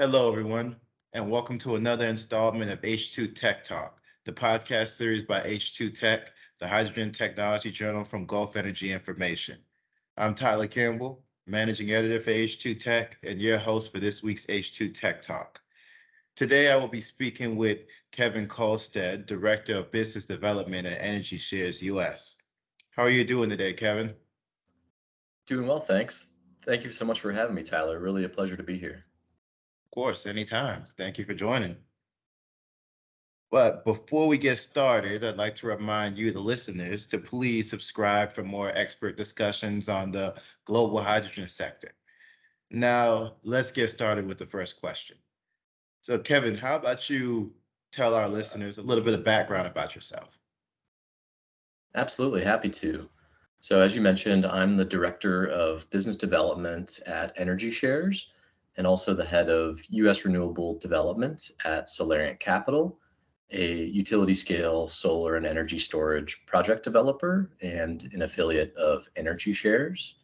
Hello, everyone, and welcome to another installment of H2 Tech Talk, the podcast series by H2 Tech, the hydrogen technology journal from Gulf Energy Information. I'm Tyler Campbell, managing editor for H2 Tech, and your host for this week's H2 Tech Talk. Today, I will be speaking with Kevin Kohlstedt, Director of Business Development at Energy Shares US. How are you doing today, Kevin? Doing well, thanks. Thank you so much for having me, Tyler. Really a pleasure to be here. Of course, anytime. Thank you for joining. But before we get started, I'd like to remind you, the listeners, to please subscribe for more expert discussions on the global hydrogen sector. Now, let's get started with the first question. So, Kevin, how about you tell our listeners a little bit of background about yourself? Absolutely, happy to. So, as you mentioned, I'm the Director of Business Development at Energy Shares and also the head of US Renewable Development at Solariant Capital a utility scale solar and energy storage project developer and an affiliate of Energy Shares.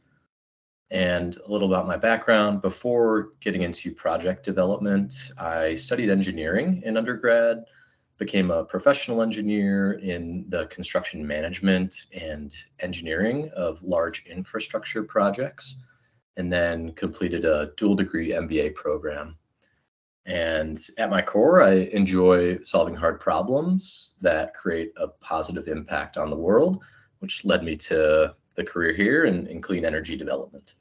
And a little about my background before getting into project development, I studied engineering in undergrad, became a professional engineer in the construction management and engineering of large infrastructure projects, and then completed a dual degree MBA program and at my core, I enjoy solving hard problems that create a positive impact on the world, which led me to the career here in, in clean energy development.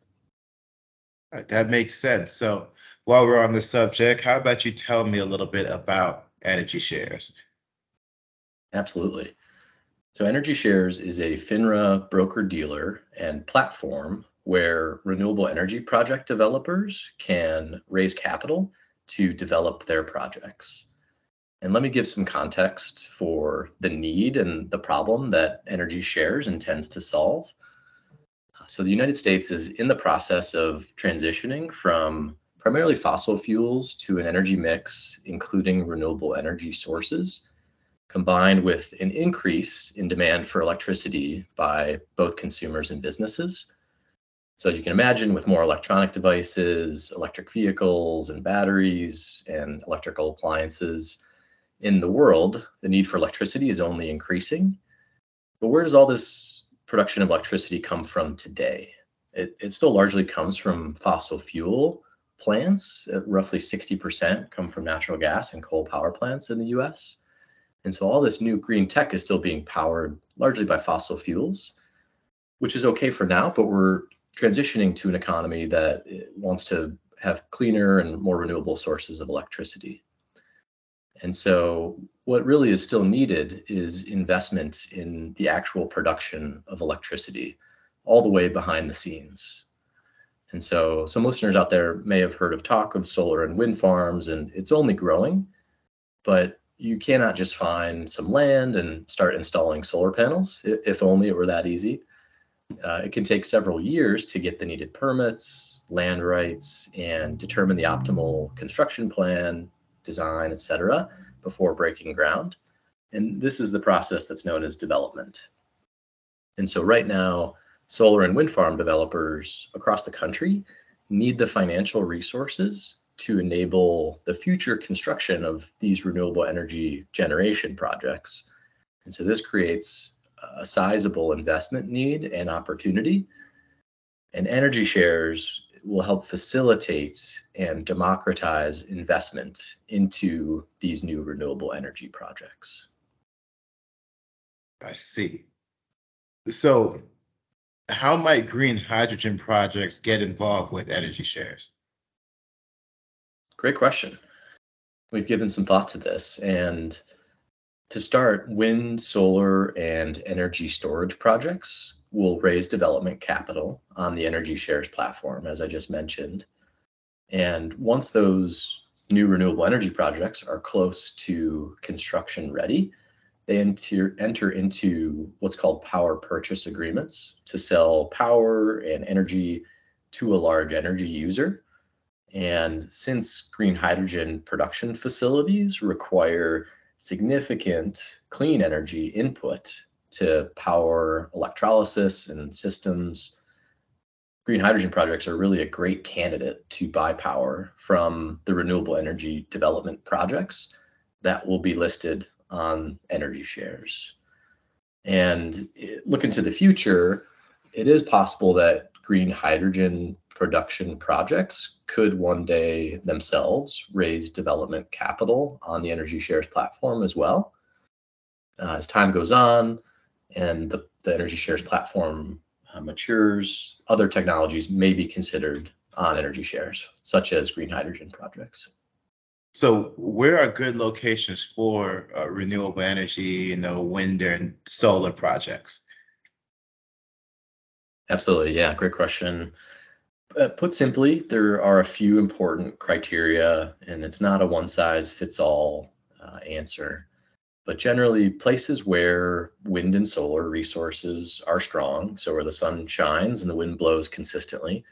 Right, that makes sense. So while we're on the subject, how about you tell me a little bit about Energy Shares? Absolutely. So Energy Shares is a FINRA broker dealer and platform where renewable energy project developers can raise capital to develop their projects. And let me give some context for the need and the problem that Energy Shares intends to solve. So, the United States is in the process of transitioning from primarily fossil fuels to an energy mix, including renewable energy sources, combined with an increase in demand for electricity by both consumers and businesses. So as you can imagine, with more electronic devices, electric vehicles and batteries and electrical appliances in the world, the need for electricity is only increasing. But where does all this production of electricity come from today? It, it still largely comes from fossil fuel plants. Uh, roughly 60% come from natural gas and coal power plants in the US. And so all this new green tech is still being powered largely by fossil fuels, which is okay for now, but we're transitioning to an economy that wants to have cleaner and more renewable sources of electricity. And so, what really is still needed is investment in the actual production of electricity, all the way behind the scenes. And so, some listeners out there may have heard of talk of solar and wind farms, and it's only growing, but you cannot just find some land and start installing solar panels, if only it were that easy. Uh, it can take several years to get the needed permits, land rights, and determine the optimal construction plan, design, etc., before breaking ground. And this is the process that's known as development. And so, right now, solar and wind farm developers across the country need the financial resources to enable the future construction of these renewable energy generation projects. And so, this creates a sizable investment need and opportunity. And energy shares will help facilitate and democratize investment into these new renewable energy projects. I see. So, how might green hydrogen projects get involved with energy shares? Great question. We've given some thought to this, and to start, wind, solar, and energy storage projects will raise development capital on the Energy Shares platform, as I just mentioned. And once those new renewable energy projects are close to construction ready, they enter, enter into what's called power purchase agreements to sell power and energy to a large energy user. And since green hydrogen production facilities require significant clean energy input to power electrolysis and systems. green hydrogen projects are really a great candidate to buy power from the renewable energy development projects that will be listed on energy shares. And eh, looking to the future, it is possible that green hydrogen production projects could one day themselves raise development capital on the Energy Shares platform as well. Uh, as time goes on and the, the Energy Shares platform uh, matures, other technologies may be considered on Energy Shares, such as green hydrogen projects. So, where are good locations for uh, renewable energy, you know, wind and solar projects? Absolutely, yeah, great question. Uh, put simply, there are a few important criteria, and it's not a one size fits all uh, answer. But generally, places where wind and solar resources are strong, so where the sun shines and the wind blows consistently,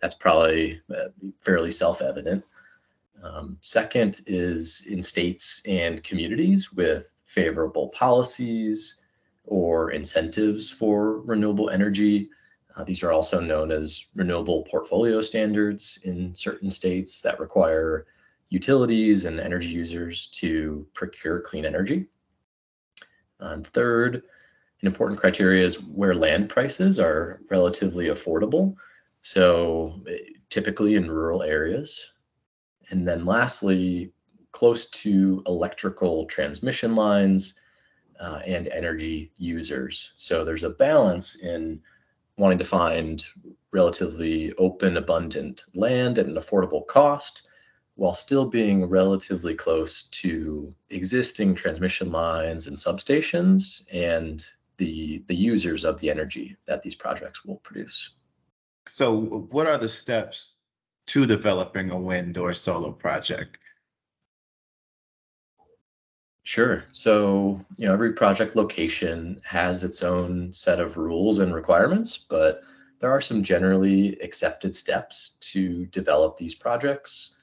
that's probably uh, fairly self evident. Um, second is in states and communities with favorable policies or incentives for renewable energy uh, these are also known as renewable portfolio standards in certain states that require utilities and energy users to procure clean energy. And third, an important criteria is where land prices are relatively affordable. So typically in rural areas. And then lastly, close to electrical transmission lines uh, and energy users. So there's a balance in wanting to find relatively open, abundant land at an affordable cost while still being relatively close to existing transmission lines and substations and the the users of the energy that these projects will produce. So what are the steps to developing a wind or solar project? Sure. So, you know, every project location has its own set of rules and requirements, but there are some generally accepted steps to develop these projects.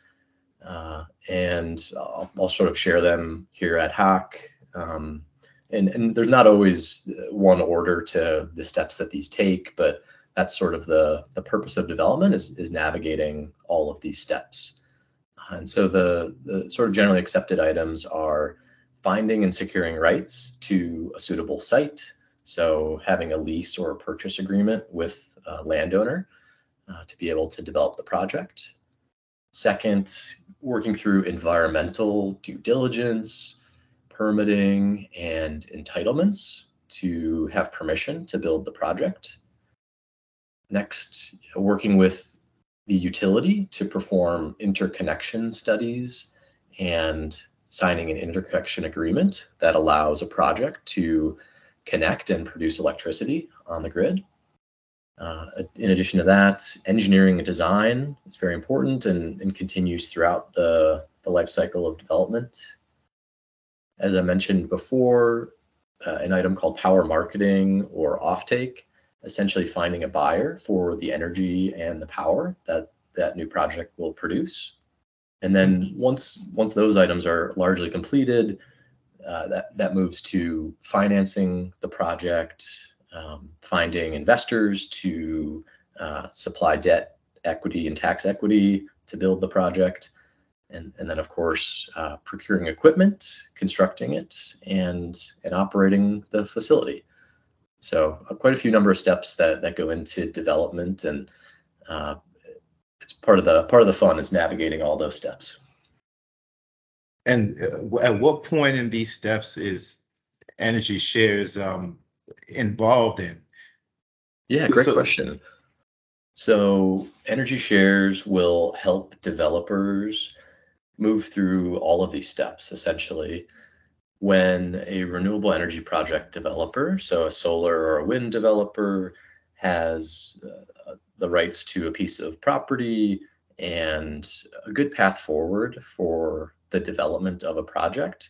Uh, and I'll, I'll, sort of share them here at Hack. Um, and, and there's not always one order to the steps that these take, but that's sort of the, the purpose of development is, is navigating all of these steps. And so the, the sort of generally accepted items are finding and securing rights to a suitable site. So having a lease or a purchase agreement with a landowner uh, to be able to develop the project. Second, working through environmental due diligence, permitting, and entitlements to have permission to build the project. Next, working with the utility to perform interconnection studies and signing an interconnection agreement that allows a project to connect and produce electricity on the grid. Uh, in addition to that, engineering and design is very important and, and continues throughout the, the life cycle of development. As I mentioned before, uh, an item called power marketing or offtake, essentially finding a buyer for the energy and the power that that new project will produce. And then once once those items are largely completed, uh, that that moves to financing the project, um, finding investors to uh, supply debt, equity, and tax equity to build the project, and and then of course uh, procuring equipment, constructing it, and and operating the facility. So uh, quite a few number of steps that that go into development and uh, it's part of the part of the fun is navigating all those steps. And uh, at what point in these steps is Energy Shares um, involved in? Yeah, great so, question. So Energy Shares will help developers move through all of these steps essentially. When a renewable energy project developer, so a solar or a wind developer, has uh, the rights to a piece of property and a good path forward for the development of a project.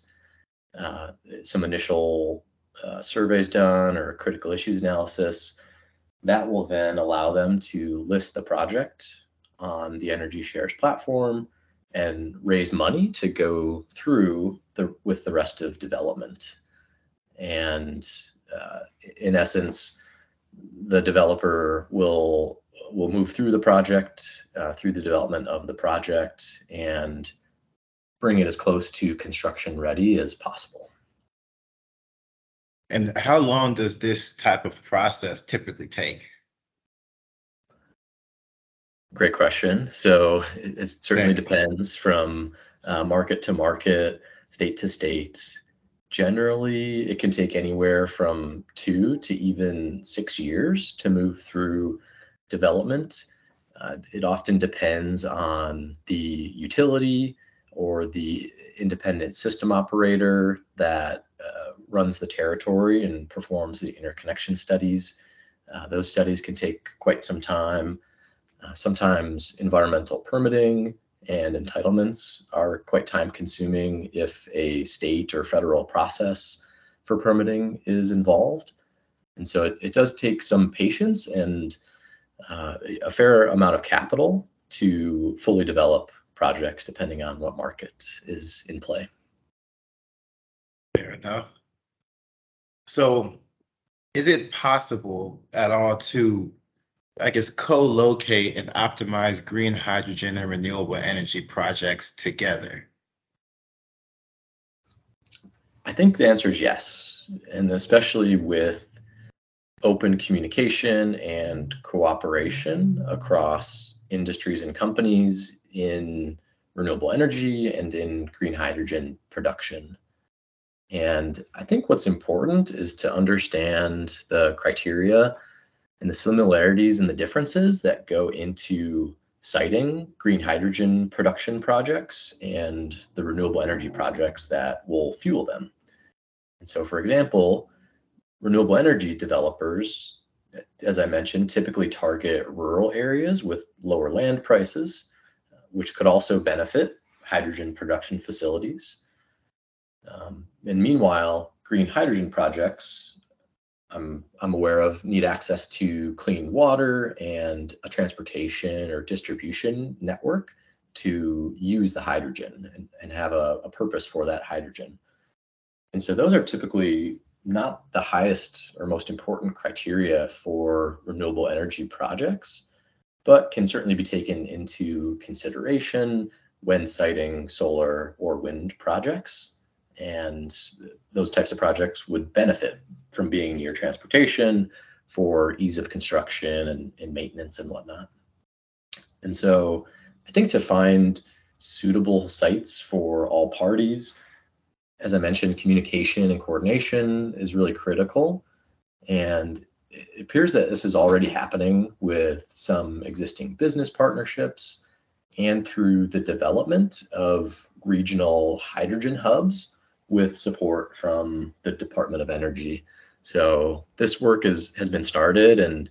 Uh, some initial uh, surveys done or critical issues analysis that will then allow them to list the project on the Energy Shares platform and raise money to go through the with the rest of development. And uh, in essence, the developer will we'll move through the project, uh, through the development of the project, and bring it as close to construction ready as possible. And how long does this type of process typically take? Great question. So it, it certainly depends from uh, market to market, state to state. Generally, it can take anywhere from two to even six years to move through development. Uh, it often depends on the utility or the independent system operator that uh, runs the territory and performs the interconnection studies. Uh, those studies can take quite some time. Uh, sometimes environmental permitting and entitlements are quite time consuming if a state or federal process for permitting is involved. And so it, it does take some patience and uh, a fair amount of capital to fully develop projects depending on what market is in play. Fair enough. So is it possible at all to I guess, co-locate and optimize green hydrogen and renewable energy projects together? I think the answer is yes, and especially with open communication and cooperation across industries and companies in renewable energy and in green hydrogen production. And I think what's important is to understand the criteria and the similarities and the differences that go into siting green hydrogen production projects and the renewable energy projects that will fuel them. And so, for example, renewable energy developers, as I mentioned, typically target rural areas with lower land prices, which could also benefit hydrogen production facilities. Um, and meanwhile, green hydrogen projects I'm I'm aware of need access to clean water and a transportation or distribution network to use the hydrogen and, and have a, a purpose for that hydrogen. And so those are typically not the highest or most important criteria for renewable energy projects, but can certainly be taken into consideration when siting solar or wind projects and those types of projects would benefit from being near transportation for ease of construction and, and maintenance and whatnot. And so I think to find suitable sites for all parties, as I mentioned, communication and coordination is really critical. And it appears that this is already happening with some existing business partnerships and through the development of regional hydrogen hubs with support from the Department of Energy. So this work is has been started and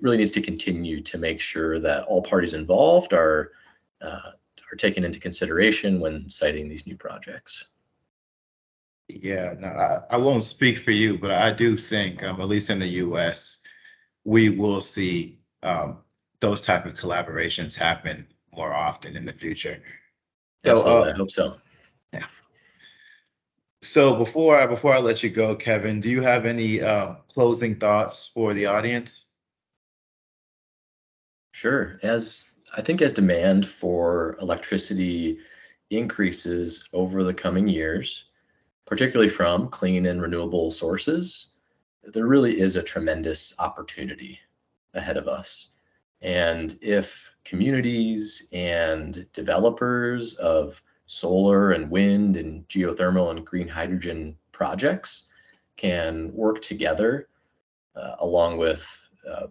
really needs to continue to make sure that all parties involved are uh, are taken into consideration when siting these new projects. Yeah, no, I, I won't speak for you, but I do think, um, at least in the U.S., we will see um, those type of collaborations happen more often in the future. Absolutely, so, uh, I hope so. Yeah. So before I before I let you go, Kevin, do you have any uh, closing thoughts for the audience? Sure. As I think as demand for electricity increases over the coming years, particularly from clean and renewable sources, there really is a tremendous opportunity ahead of us. And if communities and developers of solar and wind and geothermal and green hydrogen projects can work together uh, along with uh,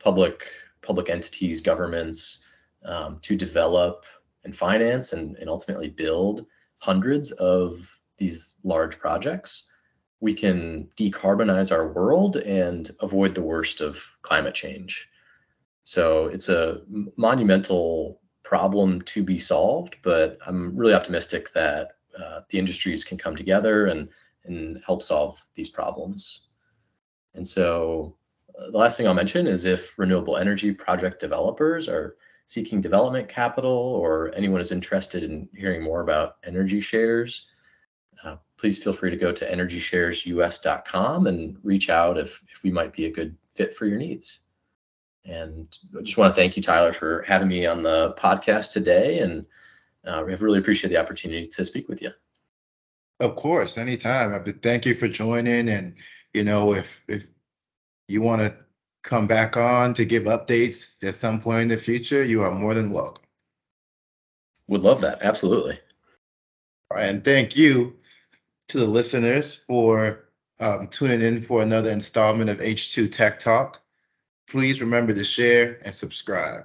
public public entities, governments um, to develop and finance and, and ultimately build hundreds of these large projects, we can decarbonize our world and avoid the worst of climate change. So it's a monumental problem to be solved, but I'm really optimistic that uh, the industries can come together and and help solve these problems. And so uh, the last thing I'll mention is if renewable energy project developers are seeking development capital or anyone is interested in hearing more about energy shares, uh, please feel free to go to energysharesus.com and reach out if, if we might be a good fit for your needs. And I just want to thank you, Tyler, for having me on the podcast today. And uh, we really appreciate the opportunity to speak with you. Of course, anytime. I thank you for joining. And you know, if if you want to come back on to give updates at some point in the future, you are more than welcome. Would love that. Absolutely. All right, and thank you to the listeners for um, tuning in for another installment of H2 Tech Talk. Please remember to share and subscribe.